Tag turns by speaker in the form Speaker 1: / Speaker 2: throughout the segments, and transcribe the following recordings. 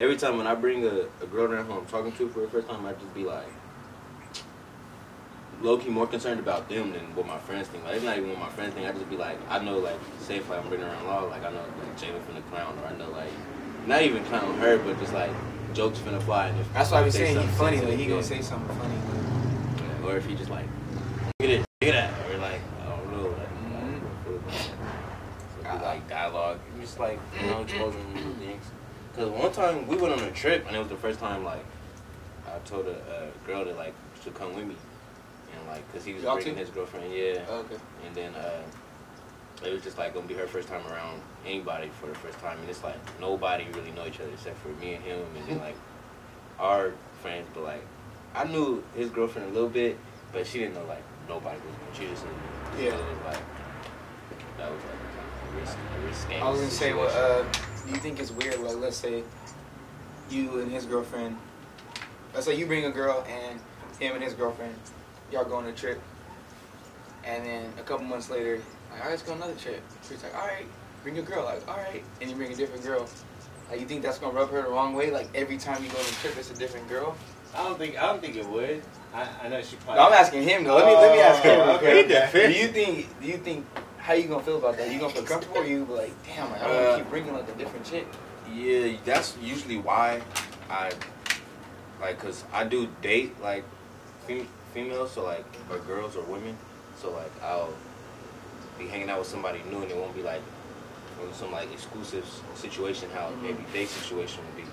Speaker 1: every time when I bring a, a girl down who I'm talking to for the first time, I just be like, low key more concerned about them than what my friends think. Like it's not even what my friends think. I just be like, I know like, say if like, I'm bringing around law, like I know like Jalen finna clown, or I know like, not even clown her, but just like jokes finna fly. And if
Speaker 2: That's why I be saying he's funny. Like he
Speaker 1: yeah.
Speaker 2: gonna say something funny.
Speaker 1: Or if he just like, look at it, look at that, or like, I don't know, like,
Speaker 2: Mhm.
Speaker 1: so it'd be like dialogue, and just like, you know, exposing new things. Cause one time we went on a trip, and it was the first time like I told a, a girl to like to come with me, and like, cause he was
Speaker 2: Y'all
Speaker 1: bringing
Speaker 2: two?
Speaker 1: his girlfriend, yeah,
Speaker 2: Okay.
Speaker 1: and then uh, it was just like gonna be her first time around anybody for the first time, and it's like nobody really know each other except for me and him, and then like our friends, but like I knew his girlfriend a little bit, but she didn't know like nobody was. She just knew.
Speaker 2: Yeah.
Speaker 1: So it was like that was like a risk, a risk game.
Speaker 2: I was gonna say, well, uh, do you think it's weird? Like, let's say you and his girlfriend. Let's say you bring a girl and him and his girlfriend, y'all go on a trip, and then a couple months later, like, all right, let's go on another trip. She's like, all right, bring your girl. Like, all right, and you bring a different girl. Like, you think that's gonna rub her the wrong way? Like, every time you go on a trip, it's a different girl.
Speaker 3: I don't think I don't think it would. I, I know she probably.
Speaker 2: No,
Speaker 3: probably.
Speaker 2: I'm asking him though. Let me let me ask him.
Speaker 3: Oh,
Speaker 2: Okay.
Speaker 3: okay.
Speaker 2: Do you think? Do you think? How you gonna feel about that? You gonna feel comfortable? Or you be like, damn, like, I to
Speaker 1: Uh,
Speaker 2: keep bringing like a different chick.
Speaker 1: Yeah, that's usually why I like, cause I do date like fem- females, so like or girls or women. So like I'll be hanging out with somebody new, and it won't be like some like exclusive situation how
Speaker 2: Mhm.
Speaker 1: maybe date situation would be.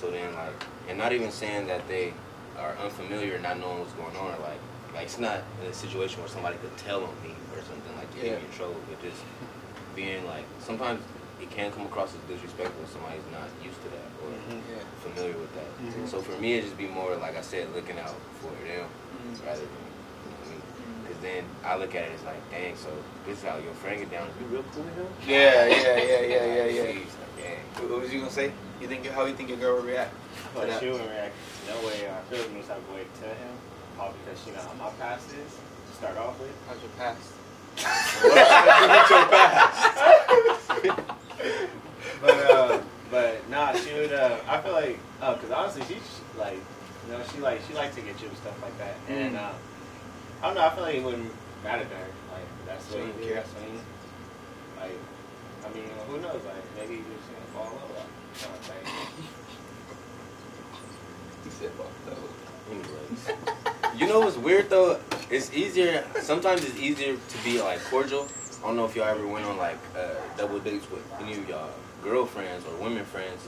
Speaker 1: So then like, and not even saying that they are unfamiliar, not knowing what's going on, or like like it's not in a situation where somebody could tell on me or something like to
Speaker 2: Yeah.
Speaker 1: get me in trouble, but just being like sometimes it can come across as disrespectful if somebody's not used to that or
Speaker 3: Mhm.
Speaker 2: Yeah.
Speaker 1: familiar with that.
Speaker 3: Mhm.
Speaker 1: So for me, it just be more like I said, looking out for them
Speaker 2: Mhm.
Speaker 1: rather than you know. Because then I look at it as like, dang, so this is how your friend get down. You real cool with him?
Speaker 2: Yeah, yeah, yeah, yeah, yeah, yeah.
Speaker 1: Like, dang.
Speaker 2: What what was you gonna say? You think how you think your girl would react?
Speaker 3: I feel like she wouldn't react no way. I feel like type of way to him. All because she know how my past is. To start off with.
Speaker 2: How's your past?
Speaker 3: but uh, but nah, she would. Uh, I feel like, uh, cause honestly, she's like, you know, she like she likes to get you and stuff like that. And uh, I don't know. I feel like it wouldn't matter to her. Like that's what
Speaker 2: wouldn't
Speaker 3: he
Speaker 2: care.
Speaker 3: That's what he. Like, I mean, who knows? Like maybe he just gonna fall in love. kind of thing.
Speaker 2: He said, "Fuck those."
Speaker 1: Anyways. you know what's weird though? It's easier. Sometimes it's easier to be like cordial. I don't know if y'all ever went on like uh, double dates with any of y'all girlfriends or women friends.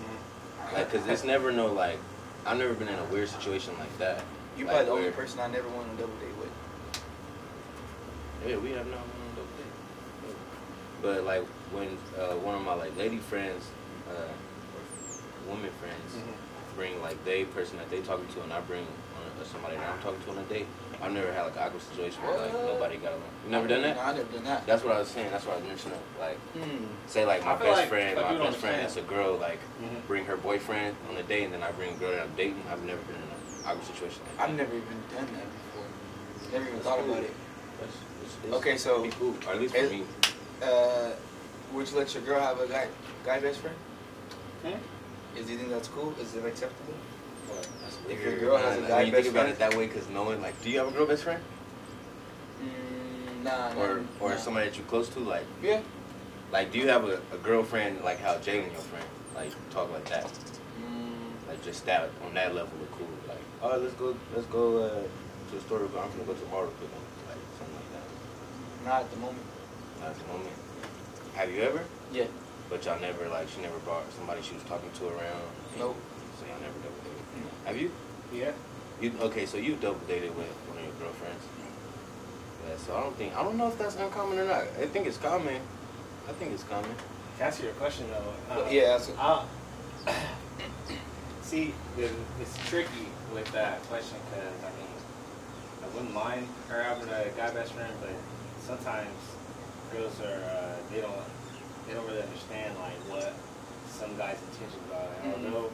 Speaker 1: Like, cause it's never no like. I've never been in a weird situation like that.
Speaker 2: You're
Speaker 1: Like,
Speaker 2: probably the only person I never went on a double date with.
Speaker 1: Yeah, we have not went on double date. But like when uh, one of my like lady friends, uh, or woman friends, bring like they person that they talking to, and I bring somebody that I'm talking to on a date. I've never had like an awkward situation where like nobody got along. You never done that?
Speaker 2: No,
Speaker 1: that?
Speaker 2: I never done that.
Speaker 1: That's what I was saying. That's what I was mentioning. Like,
Speaker 2: Hmm.
Speaker 1: say like my best
Speaker 3: like-
Speaker 1: friend,
Speaker 3: like
Speaker 1: my best friend that's a girl, like
Speaker 3: Mhm.
Speaker 1: bring her boyfriend on a date, and then I bring a girl that I'm dating. I've never been in an awkward situation. Like
Speaker 2: I've never even done that before. Never even
Speaker 1: That's
Speaker 2: thought
Speaker 1: cool.
Speaker 2: about it.
Speaker 1: That's- it's- it's-
Speaker 2: Okay, so-
Speaker 1: it'd be cool, or at least for me.
Speaker 2: Uh, would you let your girl have a guy guy best friend?
Speaker 3: Hmm?
Speaker 2: Is do you think that's cool? Is it acceptable?
Speaker 1: That's
Speaker 2: If your girl has a
Speaker 1: man.
Speaker 2: guy
Speaker 1: When you
Speaker 2: best
Speaker 1: think about
Speaker 2: friend-
Speaker 1: it that way, because knowing like, do you have a girl best friend,
Speaker 2: Mm, nah.
Speaker 1: or
Speaker 2: nah,
Speaker 1: or
Speaker 2: nah.
Speaker 1: somebody that you're close to, like,
Speaker 2: Yeah.
Speaker 1: like do you have a, a girlfriend like how Jalen your friend, like talk like that,
Speaker 2: Mm,
Speaker 1: like just that on that level of cool, like, oh let's go let's go uh, to the store, but I'm gonna go tomorrow with them, like something like that.
Speaker 2: not at the moment.
Speaker 1: Not at the moment. Have you ever?
Speaker 2: Yeah.
Speaker 1: But y'all never like she never brought somebody she was talking to around.
Speaker 2: Nope.
Speaker 1: So y'all never double dated.
Speaker 2: No.
Speaker 1: Have you?
Speaker 3: Yeah.
Speaker 1: You okay? So you double dated with one of your girlfriends? Yeah. So I don't think I don't know if that's uncommon or not. I think it's common. I think it's common.
Speaker 3: To answer your question though. Uh,
Speaker 2: yeah, that's
Speaker 3: Uh, see, it's tricky with that question because I mean, I wouldn't mind her having a guy best friend, but sometimes girls are uh, they don't they don't really understand like what some guys' intentions are. And
Speaker 2: Mhm.
Speaker 3: although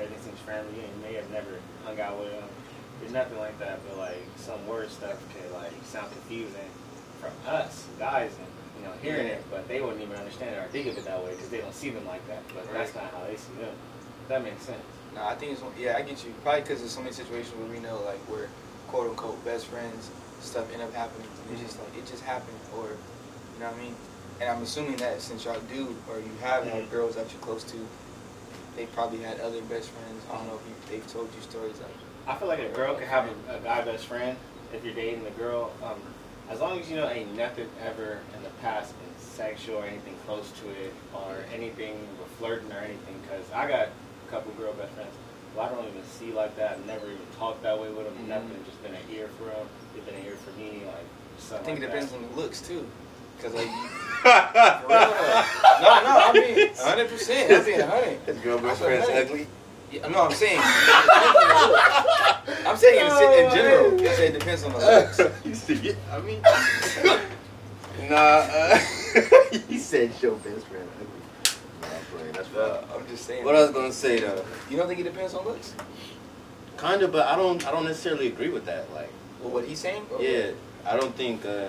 Speaker 3: everything seems friendly and you may have never hung out with them, there's nothing like that. But like some word stuff can like sound confusing from us guys and you know hearing it, but they wouldn't even understand it or think of it that way because they don't see them like that. But that's not how they see them. That makes sense.
Speaker 2: No, I think it's yeah, I get you. Probably because there's so many situations where we know like we're quote unquote best friends, stuff end up happening. It's just like it just happened, or you know what I mean. And I'm assuming that since y'all do or you have had
Speaker 3: Mhm.
Speaker 2: girls that you're close to, they probably had other best friends. I don't know if you, they've told you stories like.
Speaker 3: I feel like a girl can have a, a guy best friend if you're dating a girl. Um, as long as you know ain't nothing ever in the past been sexual or anything close to it or anything with flirting or anything. Because I got a couple girl best friends who I don't even see like that. Never even talked that way with them.
Speaker 2: Mhm.
Speaker 3: Nothing. Just been an ear for them. They've been an ear for me. Like
Speaker 2: I think it depends
Speaker 3: that.
Speaker 2: on the looks too, because like. For real though. no, no, I mean, hundred percent. I'm being hundred.
Speaker 1: His girl best
Speaker 2: That's what I'm
Speaker 1: friend's
Speaker 2: saying.
Speaker 1: ugly.
Speaker 2: Yeah, no, I'm saying. I'm saying in, in general. I say it depends on the looks.
Speaker 1: you see it? I mean, nah. Uh, he said your best friend ugly. Nah, I'm. That's
Speaker 2: Uh. I'm just saying.
Speaker 1: What I was gonna say though,
Speaker 2: You don't think it depends on looks?
Speaker 1: kind of, but I don't. I don't necessarily agree with that. Like,
Speaker 2: Well, what he's saying? Or-
Speaker 1: yeah, I don't think. Uh,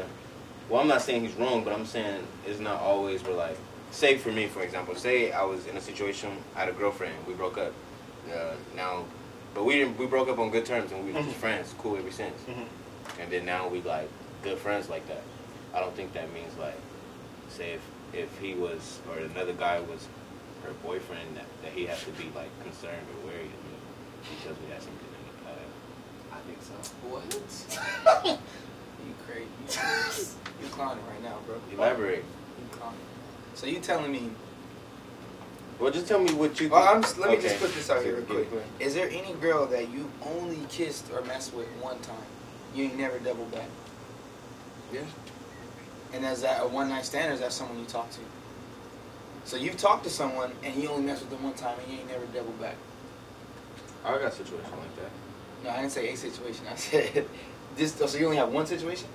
Speaker 1: well, I'm not saying he's wrong, but I'm saying it's not always where like. Say for me, for example, say I was in a situation, I had a girlfriend, we broke up. Uh, now, but we didn't. We broke up on good terms, and we were just
Speaker 3: Mhm.
Speaker 1: friends, cool ever since.
Speaker 3: Mhm.
Speaker 1: and then now we like good friends like that. I don't think that means like, say if if he was or another guy was her boyfriend that, that he has to be like concerned or worried of me because we had something in the past.
Speaker 3: I think so.
Speaker 2: What? you crazy? You clowning right now, bro.
Speaker 1: Elaborate.
Speaker 2: You clowning. So you telling me?
Speaker 1: Well, just tell me what you. Think.
Speaker 2: Well, I'm just, let me just put this out here real quick. Is there any girl that you only kissed or messed with one time? You ain't never double back.
Speaker 1: Yeah.
Speaker 2: And is that a one night stand or is that someone you talk to? So you've talked to someone and you only messed with them one time and you ain't never double back.
Speaker 1: I got a situation like that.
Speaker 2: No, I didn't say a situation. I said this. So you only have one situation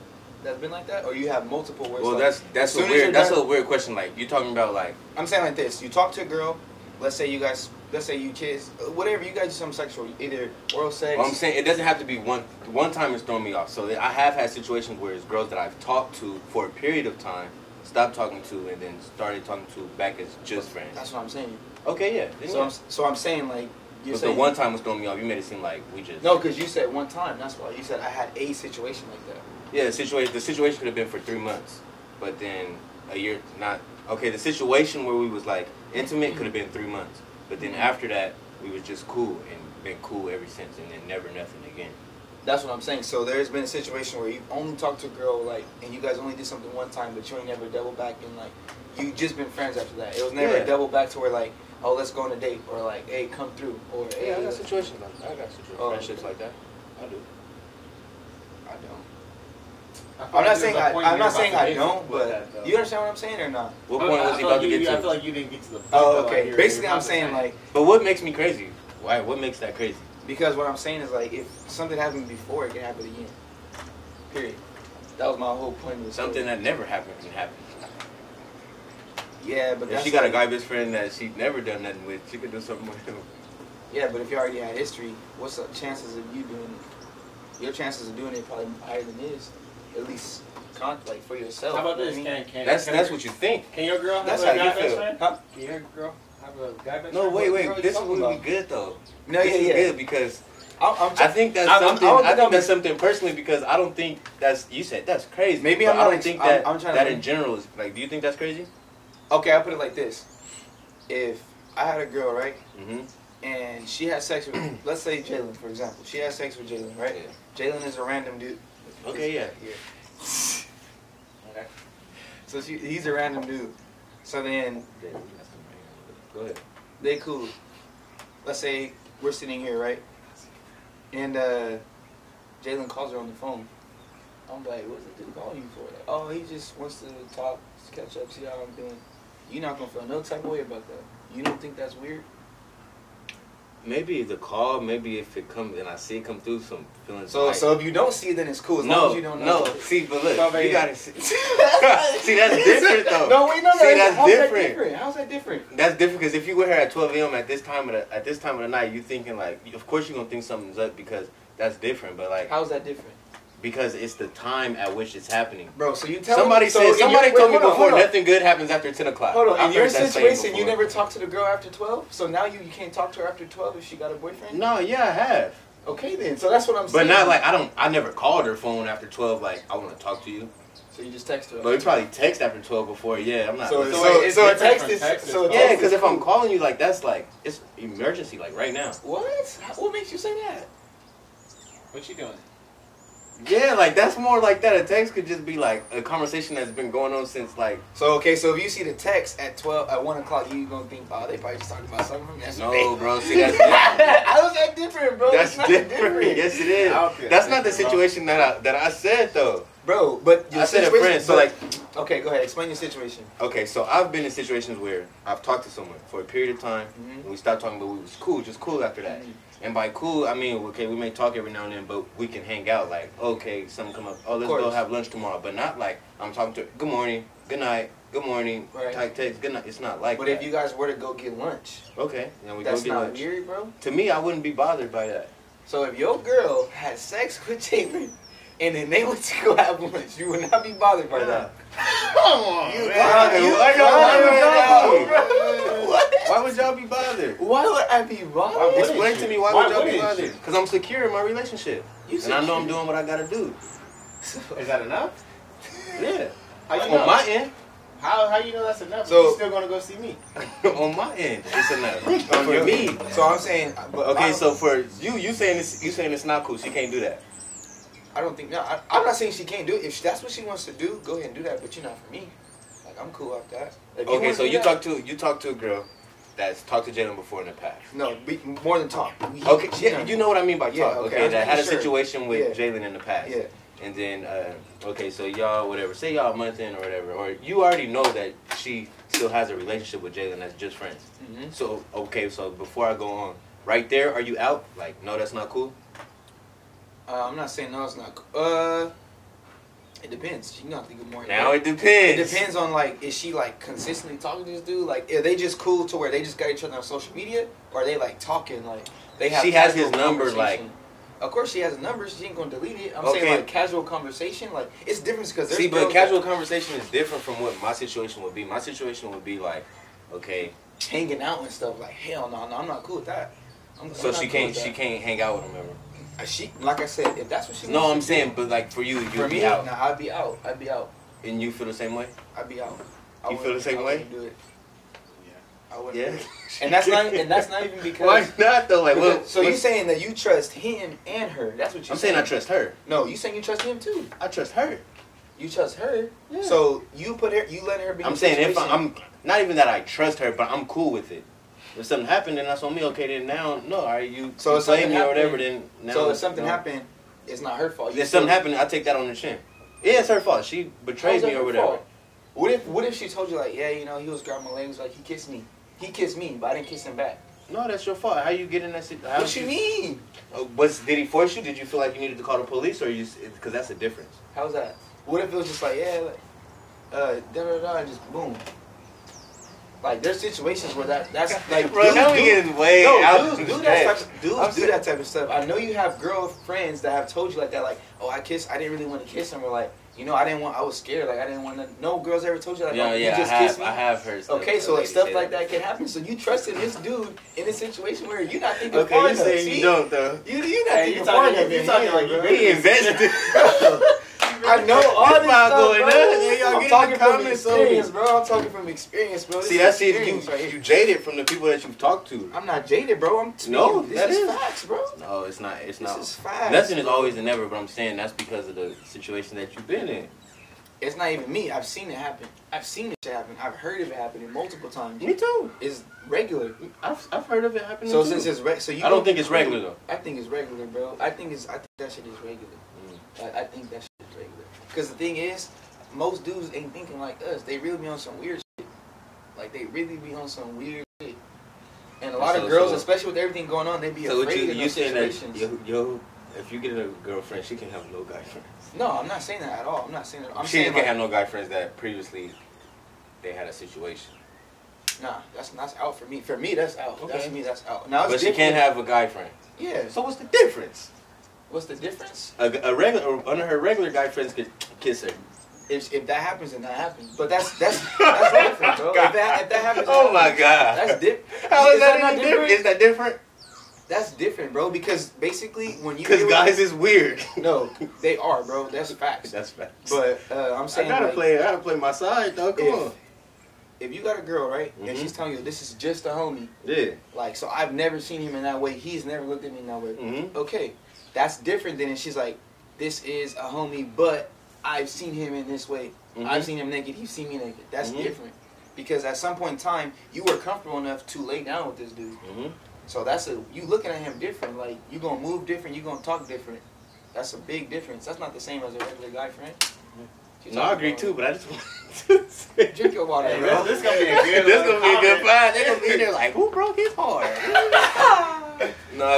Speaker 2: that's been like that, or you have multiple? Where it's
Speaker 1: Well,
Speaker 2: like-
Speaker 1: that's that's a
Speaker 2: soon as you're
Speaker 1: weird that's
Speaker 2: done-
Speaker 1: a weird question. Like you're talking about like
Speaker 2: I'm saying like this: you talk to a girl. Let's say you guys. Let's say you kiss. Whatever you guys do something sexual, either oral sex.
Speaker 1: Well, I'm saying it doesn't have to be one. One time is throwing me off. So I have had situations where it's girls that I've talked to for a period of time, stopped talking to, and then started talking to back as just friends.
Speaker 2: That's what I'm saying.
Speaker 1: Okay, yeah.
Speaker 2: So
Speaker 1: yeah.
Speaker 2: I'm so I'm saying like you
Speaker 1: but the one time was throwing me off. You made it seem like we just
Speaker 2: No, because you said one time. That's why you said I had a situation like that.
Speaker 1: yeah. The situation the situation could have been for three months, but then a year not okay. The situation where we was like intimate could have been three months, but then
Speaker 2: Mhm.
Speaker 1: after that we was just cool and been cool ever since, and then never nothing again.
Speaker 2: That's what I'm saying. So there's been a situation where you only talked to a girl like, and you guys only did something one time, but you ain't never double back and like, you just been friends after that. It was never
Speaker 1: Yeah.
Speaker 2: a double back to where like, oh let's go on a date or like, hey come through or hey.
Speaker 1: Yeah, I got situations like that. I got situations,
Speaker 2: Oh,
Speaker 1: friendships
Speaker 2: okay.
Speaker 1: like that. I do.
Speaker 2: I don't.
Speaker 3: I
Speaker 2: I'm not saying
Speaker 3: a
Speaker 2: I,
Speaker 3: point
Speaker 2: I'm not saying I don't, but
Speaker 3: that,
Speaker 2: you understand what I'm saying or not?
Speaker 1: What
Speaker 3: I-
Speaker 1: point was he about
Speaker 3: like
Speaker 1: to
Speaker 3: you-
Speaker 1: get to?
Speaker 3: I feel like you didn't get to the point.
Speaker 2: Oh,
Speaker 3: though, like,
Speaker 2: okay. Basically, I'm saying
Speaker 3: say.
Speaker 2: like
Speaker 1: But what makes me crazy? Why? What makes that crazy?
Speaker 2: because what I'm saying is like if something happened before, it can happen again. Period. That was my whole point of the story.
Speaker 1: Something that never happened can happen.
Speaker 2: Yeah, but
Speaker 1: If she got a guy best friend that she never done nothing with, she could do something with him.
Speaker 2: Yeah, but if you already had history, what's the chances of you doing? Your chances of doing it probably higher than his. At least, con- like for yourself.
Speaker 3: How about this?
Speaker 2: I mean?
Speaker 3: Can, can,
Speaker 1: That's
Speaker 3: can
Speaker 1: that's
Speaker 3: your-
Speaker 1: what you think.
Speaker 3: Can your girl have
Speaker 1: That's
Speaker 3: a guy best
Speaker 1: feel.
Speaker 3: friend?
Speaker 2: Huh?
Speaker 3: Can your girl have a guy best
Speaker 1: No,
Speaker 3: friend?
Speaker 2: No,
Speaker 1: wait,
Speaker 2: wait.
Speaker 1: This is
Speaker 2: talking
Speaker 1: what good though.
Speaker 2: No,
Speaker 1: this
Speaker 2: yeah,
Speaker 1: is
Speaker 2: yeah.
Speaker 1: good because
Speaker 2: I'm, I'm
Speaker 1: I think that's
Speaker 2: I'm- I'm-
Speaker 1: something.
Speaker 2: I
Speaker 1: I,
Speaker 2: think
Speaker 1: think that's something personally because I don't think that's you said that's crazy.
Speaker 2: Maybe I'm
Speaker 1: I don't
Speaker 2: ex-
Speaker 1: think
Speaker 2: I'm-
Speaker 1: that
Speaker 2: I'm trying to
Speaker 1: that in general is like. Do you think that's crazy?
Speaker 2: Okay, I'll put it like this. If I had a girl, right,
Speaker 1: Mm-hmm.
Speaker 2: and she had sex with, let's say Jalen, for example, she had sex with Jalen, right? Jalen is a random dude.
Speaker 1: Okay, yeah.
Speaker 2: Okay. So she, he's a random dude. So then
Speaker 1: Go ahead.
Speaker 2: they cool. Let's say we're sitting here, right? And uh, Jalen calls her on the phone. I'm like, what's the dude calling you for? Like, oh, he just wants to talk, catch up, see how I'm doing. You're not gonna feel no type of way about that. You don't think that's weird?
Speaker 1: Maybe the call. Maybe if it comes and I see it come through, some feelings.
Speaker 2: So,
Speaker 1: like,
Speaker 2: so if you don't see it, then it's cool. As long
Speaker 1: no,
Speaker 2: as you don't know.
Speaker 1: no. See, but look, you gotta see. see, that's different though.
Speaker 2: No, wait, no, no.
Speaker 1: See, that's
Speaker 2: how's
Speaker 1: different.
Speaker 2: that different? How's that different?
Speaker 1: That's different because if you were here at 12 a.m. at this time of the, at this time of the night, you're thinking like, of course you're gonna think something's up because that's different. But like,
Speaker 2: How's that different?
Speaker 1: Because it's the time at which it's happening.
Speaker 2: Bro, so you tell
Speaker 1: Somebody
Speaker 2: me, so
Speaker 1: said
Speaker 2: in
Speaker 1: somebody told me
Speaker 2: wait, hold on,
Speaker 1: before
Speaker 2: on.
Speaker 1: nothing good happens after ten o'clock.
Speaker 2: Hold on, in
Speaker 1: I've
Speaker 2: your
Speaker 1: heard that saying
Speaker 2: situation, you never talk to the girl after twelve. So now you, you can't talk to her after twelve if she got a boyfriend.
Speaker 1: No, yeah, I have.
Speaker 2: Okay, then. So that's what I'm saying.
Speaker 1: But not like I don't. I never called her phone after twelve. Like I want to talk to you.
Speaker 2: So you just text her.
Speaker 1: But we probably text after twelve before. Yeah, I'm not.
Speaker 2: So,
Speaker 3: So
Speaker 2: so,
Speaker 3: it's
Speaker 2: so a text is so
Speaker 1: yeah, because if I'm calling you, like that's like it's emergency, like right now.
Speaker 2: what? What makes you say that?
Speaker 3: What you doing?
Speaker 1: Yeah, like that's more like that. A text could just be like a conversation that's been going on since like
Speaker 2: So okay, so if you see the text at twelve at one o'clock, you gonna think, oh, they probably just talking about something yesterday.
Speaker 1: no, bro. See, that's different.
Speaker 2: How is that different, bro?
Speaker 1: That's
Speaker 2: not
Speaker 1: different. Yes, it is.
Speaker 3: I don't think
Speaker 1: That's
Speaker 3: that's
Speaker 1: not the
Speaker 3: different,
Speaker 1: situation that I that I said though.
Speaker 2: Bro. But your
Speaker 1: I said a friend. So like,
Speaker 2: okay, go ahead. Explain your situation.
Speaker 1: okay, so I've been in situations where I've talked to someone for a period of time,
Speaker 2: Mhm.
Speaker 1: and we stopped talking, but we was cool, just cool after that.
Speaker 2: Mhm.
Speaker 1: And by cool, I mean okay, we may talk every now and then, but we can hang out. Like okay, something come up. Oh, let's go have lunch tomorrow. But not like I'm talking to. Good morning. Good night. Good morning.
Speaker 2: Right.
Speaker 1: Type text. Good night. It's not like
Speaker 2: But
Speaker 1: that.
Speaker 2: if you guys were to go get lunch,
Speaker 1: okay, then we
Speaker 2: that's
Speaker 1: go get
Speaker 2: not
Speaker 1: lunch.
Speaker 2: weird, bro.
Speaker 1: To me, I wouldn't be bothered by that.
Speaker 2: So if your girl had sex with Jalen and then they went to go have lunch, you would not be bothered by that.
Speaker 1: Come on,
Speaker 2: You
Speaker 1: man.
Speaker 2: bothered- you
Speaker 1: Why y'all- why y'all-
Speaker 2: bro.
Speaker 1: Why would y'all be bothered?
Speaker 2: Why would I be bothered?
Speaker 1: Explain to me why,
Speaker 3: Why
Speaker 1: would y'all be bothered? Because I'm secure in my relationship,
Speaker 2: You
Speaker 1: and I know I'm doing what I gotta do.
Speaker 3: Is that enough?
Speaker 1: Yeah,
Speaker 3: How you
Speaker 1: on
Speaker 3: know?
Speaker 1: my end,
Speaker 3: How how you know that's enough?
Speaker 2: So-
Speaker 3: So you still gonna go see me?
Speaker 1: on my end, it's enough.
Speaker 2: On
Speaker 1: for me,
Speaker 2: So I'm saying, but
Speaker 1: okay.
Speaker 2: I-
Speaker 1: So for you, you saying this, you saying it's not cool. She can't do that.
Speaker 2: I don't think no. I, I'm not saying she can't do it. If that's what she wants to do, go ahead and do that. But you're not for me. Like I'm cool with that.
Speaker 1: Okay,
Speaker 2: wanna
Speaker 1: so you talk to you talk to a girl that's talked to Jalen before in the past.
Speaker 2: No, be, more than talk. We-
Speaker 1: Okay, yeah, you know what I mean by talk.
Speaker 2: Yeah,
Speaker 1: okay,
Speaker 2: okay,
Speaker 1: that had a
Speaker 2: sure.
Speaker 1: situation with
Speaker 2: Yeah.
Speaker 1: Jalen in the past.
Speaker 2: Yeah.
Speaker 1: And then, uh, okay, so y'all, whatever, say y'all a month in or whatever, or you already know that she still has a relationship with Jalen that's just friends.
Speaker 2: Mhm.
Speaker 1: So, okay, so before I go on, right there, are you out? Like, no, that's not cool?
Speaker 2: Uh, I'm not saying no, it's not. Uh, it depends. You got to think more.
Speaker 1: Now it depends.
Speaker 2: It
Speaker 1: depends.
Speaker 2: on like, is she like consistently talking to this dude? Like, are they just cool to where they just got each other on social media, or are they like talking like they have?
Speaker 1: She has his number, like-
Speaker 2: Of course, she has a number. She ain't gonna delete it. I'm
Speaker 1: Okay.
Speaker 2: saying like casual conversation. Like it's different because
Speaker 1: See, but casual conversation is different from what my situation would be. My situation would be like, okay,
Speaker 2: hanging out and stuff. Like hell no, no, I'm not cool with that. I'm, I'm
Speaker 1: so she
Speaker 2: cool
Speaker 1: can't she can't hang out with him ever.
Speaker 2: She like I said, if that's what she.
Speaker 1: No,
Speaker 2: wants
Speaker 1: I'm saying,
Speaker 2: do,
Speaker 1: but like for you,
Speaker 2: for
Speaker 1: you'd
Speaker 2: me,
Speaker 1: be out,
Speaker 2: nah, I'd be out. I'd be out.
Speaker 1: and you feel the same way.
Speaker 2: I'd be out. I
Speaker 1: You feel the same
Speaker 2: I
Speaker 1: way?
Speaker 2: Do it.
Speaker 3: Yeah.
Speaker 2: I wouldn't.
Speaker 1: Yeah.
Speaker 2: do it. And that's not. And that's not even because.
Speaker 1: Why not though? Like,
Speaker 2: because-
Speaker 1: what?
Speaker 2: so you
Speaker 1: what-
Speaker 2: saying that you trust him and her? That's what you're
Speaker 1: I'm saying I trust her.
Speaker 2: No, you saying you trust him too.
Speaker 1: I trust her.
Speaker 2: You trust her.
Speaker 1: Yeah.
Speaker 2: So you put her. You let her be.
Speaker 1: I'm
Speaker 2: a
Speaker 1: saying if I,
Speaker 2: situation-
Speaker 1: I'm not even that I trust her, but I'm cool with it. If something happened, then that's on me. Okay, then now no, right, you
Speaker 2: So
Speaker 1: you
Speaker 2: if
Speaker 1: blame me or whatever. Then now,
Speaker 2: so if something
Speaker 1: no.
Speaker 2: happened, it's not her fault. You
Speaker 1: if something happened, I take that on the chin. Yeah, it's her fault. She
Speaker 2: How's
Speaker 1: betrayed me or whatever.
Speaker 2: fault? What if What if she told you like, yeah, you know, he was grabbing my legs, like he kissed me. He kissed me, but I didn't kiss him back.
Speaker 1: No, that's your fault. How you get in that situation?
Speaker 2: what you mean?
Speaker 1: Uh, was did he force you? Did you feel like you needed to call the police, or you? Because that's a difference.
Speaker 2: How's that? What if it was just like, yeah, like, uh, da da da, and just boom. Like there's situations where that that's like
Speaker 1: Bro,
Speaker 2: dudes
Speaker 1: now we
Speaker 2: do-
Speaker 1: getting way
Speaker 2: no,
Speaker 1: out.
Speaker 2: dudes do that type of, dudes
Speaker 1: I'm
Speaker 2: do
Speaker 1: saying-
Speaker 2: that type of stuff. I know you have girlfriends that have told you like that, like, oh, I kissed, I didn't really want to kiss him, or like, you know, I didn't want, I was scared, like, I didn't want to. No girls ever told you like,
Speaker 1: Yeah,
Speaker 2: oh,
Speaker 1: yeah,
Speaker 2: you just
Speaker 1: I
Speaker 2: kissed
Speaker 1: have,
Speaker 2: me.
Speaker 1: I have heard. Stuff,
Speaker 2: Okay, so like stuff like
Speaker 1: that.
Speaker 2: that can happen. So you trusted this dude in a situation where you're not thinking
Speaker 1: Okay, you
Speaker 2: enough.
Speaker 1: saying you don't though.
Speaker 2: You you not
Speaker 3: Hey,
Speaker 2: thinking
Speaker 3: you
Speaker 2: far
Speaker 3: talking- you
Speaker 2: in
Speaker 3: talking like you
Speaker 2: bro.
Speaker 1: He invested.
Speaker 2: I know all this stuff,
Speaker 1: going
Speaker 2: bro.
Speaker 1: Hey, y'all
Speaker 2: I'm talking from experience, bro. I'm talking from experience, bro. This
Speaker 1: See, that's it. You
Speaker 2: right
Speaker 1: you jaded from the people that you've talked to.
Speaker 2: I'm not jaded, bro. I'm speaking.
Speaker 1: No,
Speaker 2: this
Speaker 1: that
Speaker 2: is,
Speaker 1: is.
Speaker 2: facts, bro.
Speaker 1: No, it's not. It's
Speaker 2: This
Speaker 1: not.
Speaker 2: is facts.
Speaker 1: Nothing is always and never, but I'm saying that's because of the situation that you've been in.
Speaker 2: It's not even me. I've seen it happen. I've seen it happen. I've heard of it happening multiple times.
Speaker 1: Me too.
Speaker 2: It's regular.
Speaker 1: I've, I've heard of it happening.
Speaker 2: So
Speaker 1: too.
Speaker 2: since it's re- so you
Speaker 1: I don't think it's regular though.
Speaker 2: I think it's regular, bro. I think it's I think that shit is regular.
Speaker 1: Mm.
Speaker 2: I, I think that shit. Because the thing is, most dudes ain't thinking like us. They really be on some weird shit. Like they really be on some weird shit. And a lot
Speaker 1: So-
Speaker 2: of girls,
Speaker 1: so-
Speaker 2: especially with everything going on, they be
Speaker 1: So
Speaker 2: afraid
Speaker 1: you
Speaker 2: in
Speaker 1: you saying that yo, yo if you get a girlfriend, she can have no guy friends.
Speaker 2: No, I'm not saying that at all. I'm not saying that. I'm
Speaker 1: she
Speaker 2: saying
Speaker 1: can
Speaker 2: like,
Speaker 1: have no guy friends that previously they had a situation.
Speaker 2: nah, that's that's out for me. For me, that's out. That's me. That's out. Now
Speaker 1: But she can't have a guy friend.
Speaker 2: Yeah.
Speaker 1: So what's the difference?
Speaker 2: What's the difference?
Speaker 1: A, a regular, one of her regular guy friends could kiss her.
Speaker 2: If, if that happens, then that happens. But that's that's that's different, bro. If that, if that happens,
Speaker 1: Oh my
Speaker 2: happens.
Speaker 1: god.
Speaker 2: That's different.
Speaker 1: How is, that,
Speaker 2: not
Speaker 1: any different? Is that different?
Speaker 2: That's different, bro. Because basically, when you
Speaker 1: Because guys is weird.
Speaker 2: no, they are, bro. That's facts.
Speaker 1: That's facts.
Speaker 2: But uh, I'm saying I
Speaker 1: gotta
Speaker 2: like,
Speaker 1: play. I gotta play my side though. Come
Speaker 2: if,
Speaker 1: on.
Speaker 2: if you got a girl, right, and
Speaker 1: Mhm.
Speaker 2: she's telling you this is just a homie,
Speaker 1: Yeah.
Speaker 2: like, so I've never seen him in that way. He's never looked at me in that way.
Speaker 1: Mm-hmm.
Speaker 2: Okay, that's different than if she's like, this is a homie, but I've seen him in this way.
Speaker 1: Mhm.
Speaker 2: I've seen him naked. You've seen me naked. That's
Speaker 1: Mhm.
Speaker 2: different. Because at some point in time, you were comfortable enough to lay down with this dude.
Speaker 1: Mm-hmm.
Speaker 2: So that's a you looking at him different. Like you gonna move different. You gonna talk different. That's a big difference. That's not the same as a regular guy friend. You
Speaker 1: No, I agree too, but I just want to say.
Speaker 2: Drink your water,
Speaker 3: Hey,
Speaker 2: bro.
Speaker 3: this, this gonna be a good.
Speaker 1: This gonna be a good fight. They gonna be there like, who broke his heart?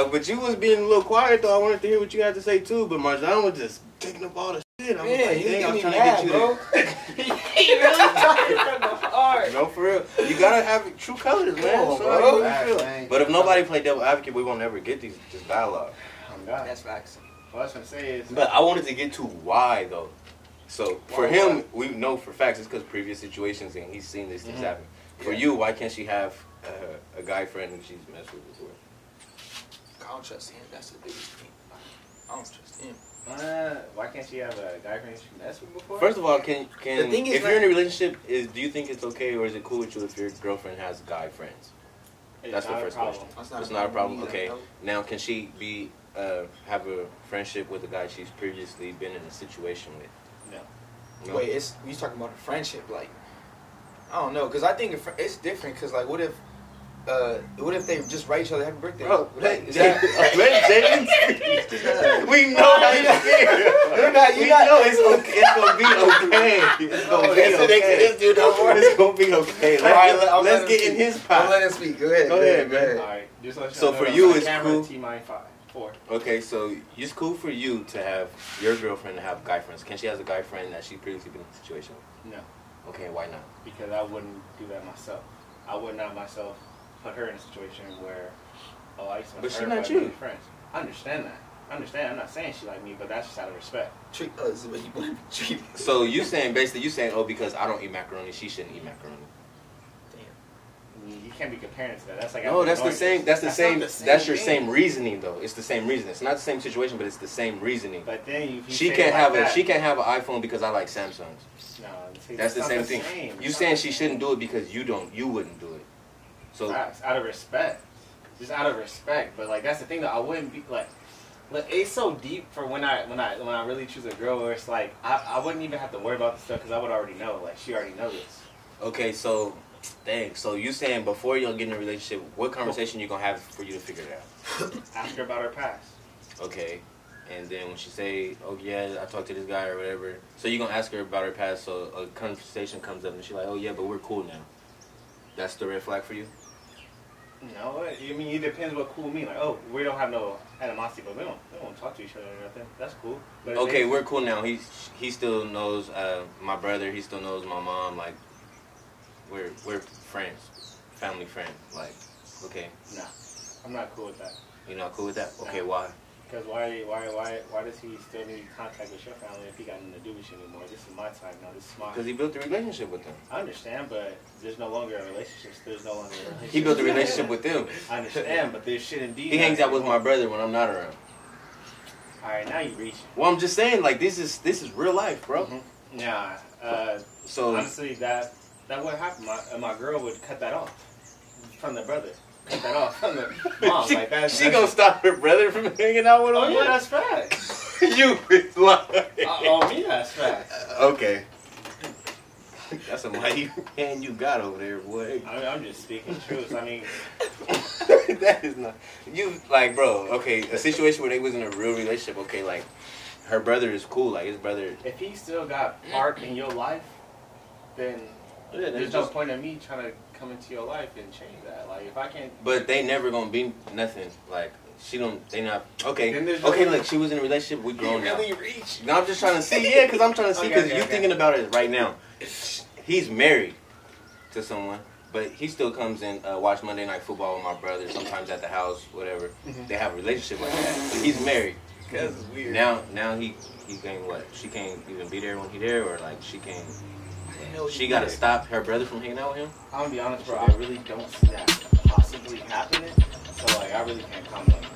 Speaker 1: no, but you was being a little quiet though. I wanted to hear what you had to say too. But Marjan was just taking up all the shit. I was
Speaker 2: Yeah,
Speaker 1: like,
Speaker 2: you
Speaker 1: dang, I
Speaker 2: get
Speaker 1: was trying
Speaker 2: mad,
Speaker 1: to get you
Speaker 2: bro.
Speaker 1: to.
Speaker 2: he really talking from the heart.
Speaker 1: No, for real. You gotta have true colors, man.
Speaker 2: Come on,
Speaker 1: So
Speaker 2: bro.
Speaker 1: how
Speaker 3: Facts,
Speaker 1: But if nobody play devil advocate, we won't ever get these this dialogue.
Speaker 3: Oh, God.
Speaker 2: That's facts.
Speaker 3: What I was gonna say is,
Speaker 1: But I wanted to get to why though. So for
Speaker 2: Why,
Speaker 1: him, we know for facts it's because previous situations and he's seen these things
Speaker 3: Mhm.
Speaker 1: happen. For
Speaker 2: Yeah.
Speaker 1: you, why can't she have uh, a guy friend who she's messed with before?
Speaker 2: I don't trust him. That's the biggest thing. I don't trust him.
Speaker 3: uh, why can't she have a guy friend she messed with before?
Speaker 1: First of all, can can
Speaker 2: The thing is
Speaker 1: if
Speaker 2: that-
Speaker 1: you're in a relationship, is do you think it's okay or is it cool with you if your girlfriend has guy friends? That's the first question.
Speaker 2: That's
Speaker 1: It's not a problem.
Speaker 2: either,
Speaker 1: Okay.
Speaker 2: no.
Speaker 1: Now, can she be uh, have a friendship with a guy she's previously been in a situation with?
Speaker 3: No.
Speaker 1: No?
Speaker 2: Wait, it's you talking about a friendship? Like, I don't know, cause I think a it's different. Cause like, what if, uh, what if they just write each other happy birthday?
Speaker 1: Bro,
Speaker 2: Like,
Speaker 1: let,
Speaker 2: is that-
Speaker 1: let We know how you feel.
Speaker 2: You're not- you're
Speaker 1: we
Speaker 2: not-
Speaker 1: know it's okay. It's gonna be okay. It's gonna
Speaker 2: Oh,
Speaker 1: be
Speaker 2: that's the next-
Speaker 1: okay.
Speaker 2: this dude don't worry.
Speaker 1: It's gonna be okay.
Speaker 2: All right, let-
Speaker 1: Let's,
Speaker 2: I'll let
Speaker 1: let's
Speaker 2: him
Speaker 1: get
Speaker 2: speak.
Speaker 1: in his
Speaker 2: I'll
Speaker 1: pot.
Speaker 2: let him speak. Go ahead.
Speaker 1: Go ahead, man.
Speaker 3: All right. Just let
Speaker 1: So for you, it's
Speaker 3: camera,
Speaker 1: cool.
Speaker 3: T minus five, four.
Speaker 1: Okay, so it's cool for you to have your girlfriend to have guy friends. Can she has a guy friend that she previously been in a situation with?
Speaker 3: No,
Speaker 1: Okay, why not?
Speaker 3: because I wouldn't do that myself. I would not myself put her in a situation where, oh, I used to
Speaker 1: But
Speaker 3: mess
Speaker 1: she not
Speaker 3: with
Speaker 1: you.
Speaker 3: friends. I understand that. I understand. I'm not saying she like me, but that's just out of respect.
Speaker 2: Treat us the way you want to be treated.
Speaker 1: So you saying basically you saying oh because I don't eat macaroni she shouldn't eat macaroni.
Speaker 3: I mean, You can't be comparing it to that. That's like
Speaker 1: No, that's the same. That's the
Speaker 3: not
Speaker 1: same.
Speaker 3: the
Speaker 1: That's your
Speaker 3: thing.
Speaker 1: same reasoning though. It's the same reason. It's not the same situation, but it's the same reasoning.
Speaker 3: But then if you
Speaker 1: She
Speaker 3: say
Speaker 1: can't
Speaker 3: it like
Speaker 1: have a she can't have an iPhone because I like Samsungs.
Speaker 3: No, see,
Speaker 1: That's the
Speaker 3: not
Speaker 1: same thing.
Speaker 3: same.
Speaker 1: You
Speaker 3: It's
Speaker 1: saying she
Speaker 3: the
Speaker 1: shouldn't do it because you don't you wouldn't do it. So
Speaker 3: Facts, out of respect, just out of respect. But like that's the thing that I wouldn't be like. Like, it's so deep for when I when I when I really choose a girl where it's like I, I wouldn't even have to worry about the stuff because I would already know like she already knows this.
Speaker 1: okay, so dang. So you saying before you'll get in a relationship, what conversation you gonna have for you to figure it out?
Speaker 3: Ask her about her past.
Speaker 1: Okay. And then when she say, "Oh yeah, I talked to this guy or whatever," so you gonna ask her about her past. So a conversation comes up and she's like, "Oh yeah, but we're cool now." That's the red flag for you.
Speaker 3: No, I mean it depends what cool mean. Like oh we don't have no animosity, but we don't we don't talk to each other or nothing. That's cool. But
Speaker 1: Okay, we're cool now. He he still knows uh, my brother. He still knows my mom. Like we're we're friends, family friend. Like okay,
Speaker 3: Nah, I'm not cool with that.
Speaker 1: you're not cool with that. Okay, why?
Speaker 3: Because why, why, why, why does he still need contact with your family if he got nothing to do with you anymore? This is my time now. This is my.
Speaker 1: Because he built a relationship with them.
Speaker 3: I understand, but there's no longer a relationship. There's no longer a relationship.
Speaker 1: He built a relationship with them.
Speaker 3: I understand, but there shouldn't be.
Speaker 1: He hangs out with my brother when I'm not around.
Speaker 3: All right, now you reach.
Speaker 1: Well, I'm just saying, like this is this is real life, bro.
Speaker 3: Mhm. Nah, uh,
Speaker 1: So
Speaker 3: honestly, that that would happen. My my girl would cut that off from the brother. Cut that off from the mom.
Speaker 1: she,
Speaker 3: like that.
Speaker 1: she gonna stop her brother from hanging out with him.
Speaker 3: Oh yeah, that's facts.
Speaker 1: you is lying.
Speaker 3: Uh, oh me, that's facts.
Speaker 1: Okay. That's a mighty hand you got over there, boy.
Speaker 3: I mean, I'm just speaking truth. I mean,
Speaker 1: that is not you like bro okay a situation where they was in a real relationship okay like her brother is cool like his brother
Speaker 3: if he still got part in your life, then
Speaker 1: yeah,
Speaker 3: there's no point in me trying to come into your life and change that. Like if I can't,
Speaker 1: but they never gonna be nothing like she don't they not okay
Speaker 3: Then there's no
Speaker 1: okay look she was in a relationship we grown now
Speaker 3: reach.
Speaker 1: no, I'm just trying to see yeah because I'm trying to see because
Speaker 3: okay,
Speaker 1: you
Speaker 3: okay.
Speaker 1: thinking about it right now he's married to someone but he still comes and uh, watch Monday Night Football with my brother sometimes at the house whatever
Speaker 3: Mhm.
Speaker 1: they have a relationship like that but he's married
Speaker 2: is weird.
Speaker 1: Now, now he he can't what? She can't even be there when he there, or like she can't.
Speaker 2: I
Speaker 1: She got to stop her brother from hanging out with him.
Speaker 3: I'm gonna be honest, bro. I really don't see that possibly happening. So like, I really can't comment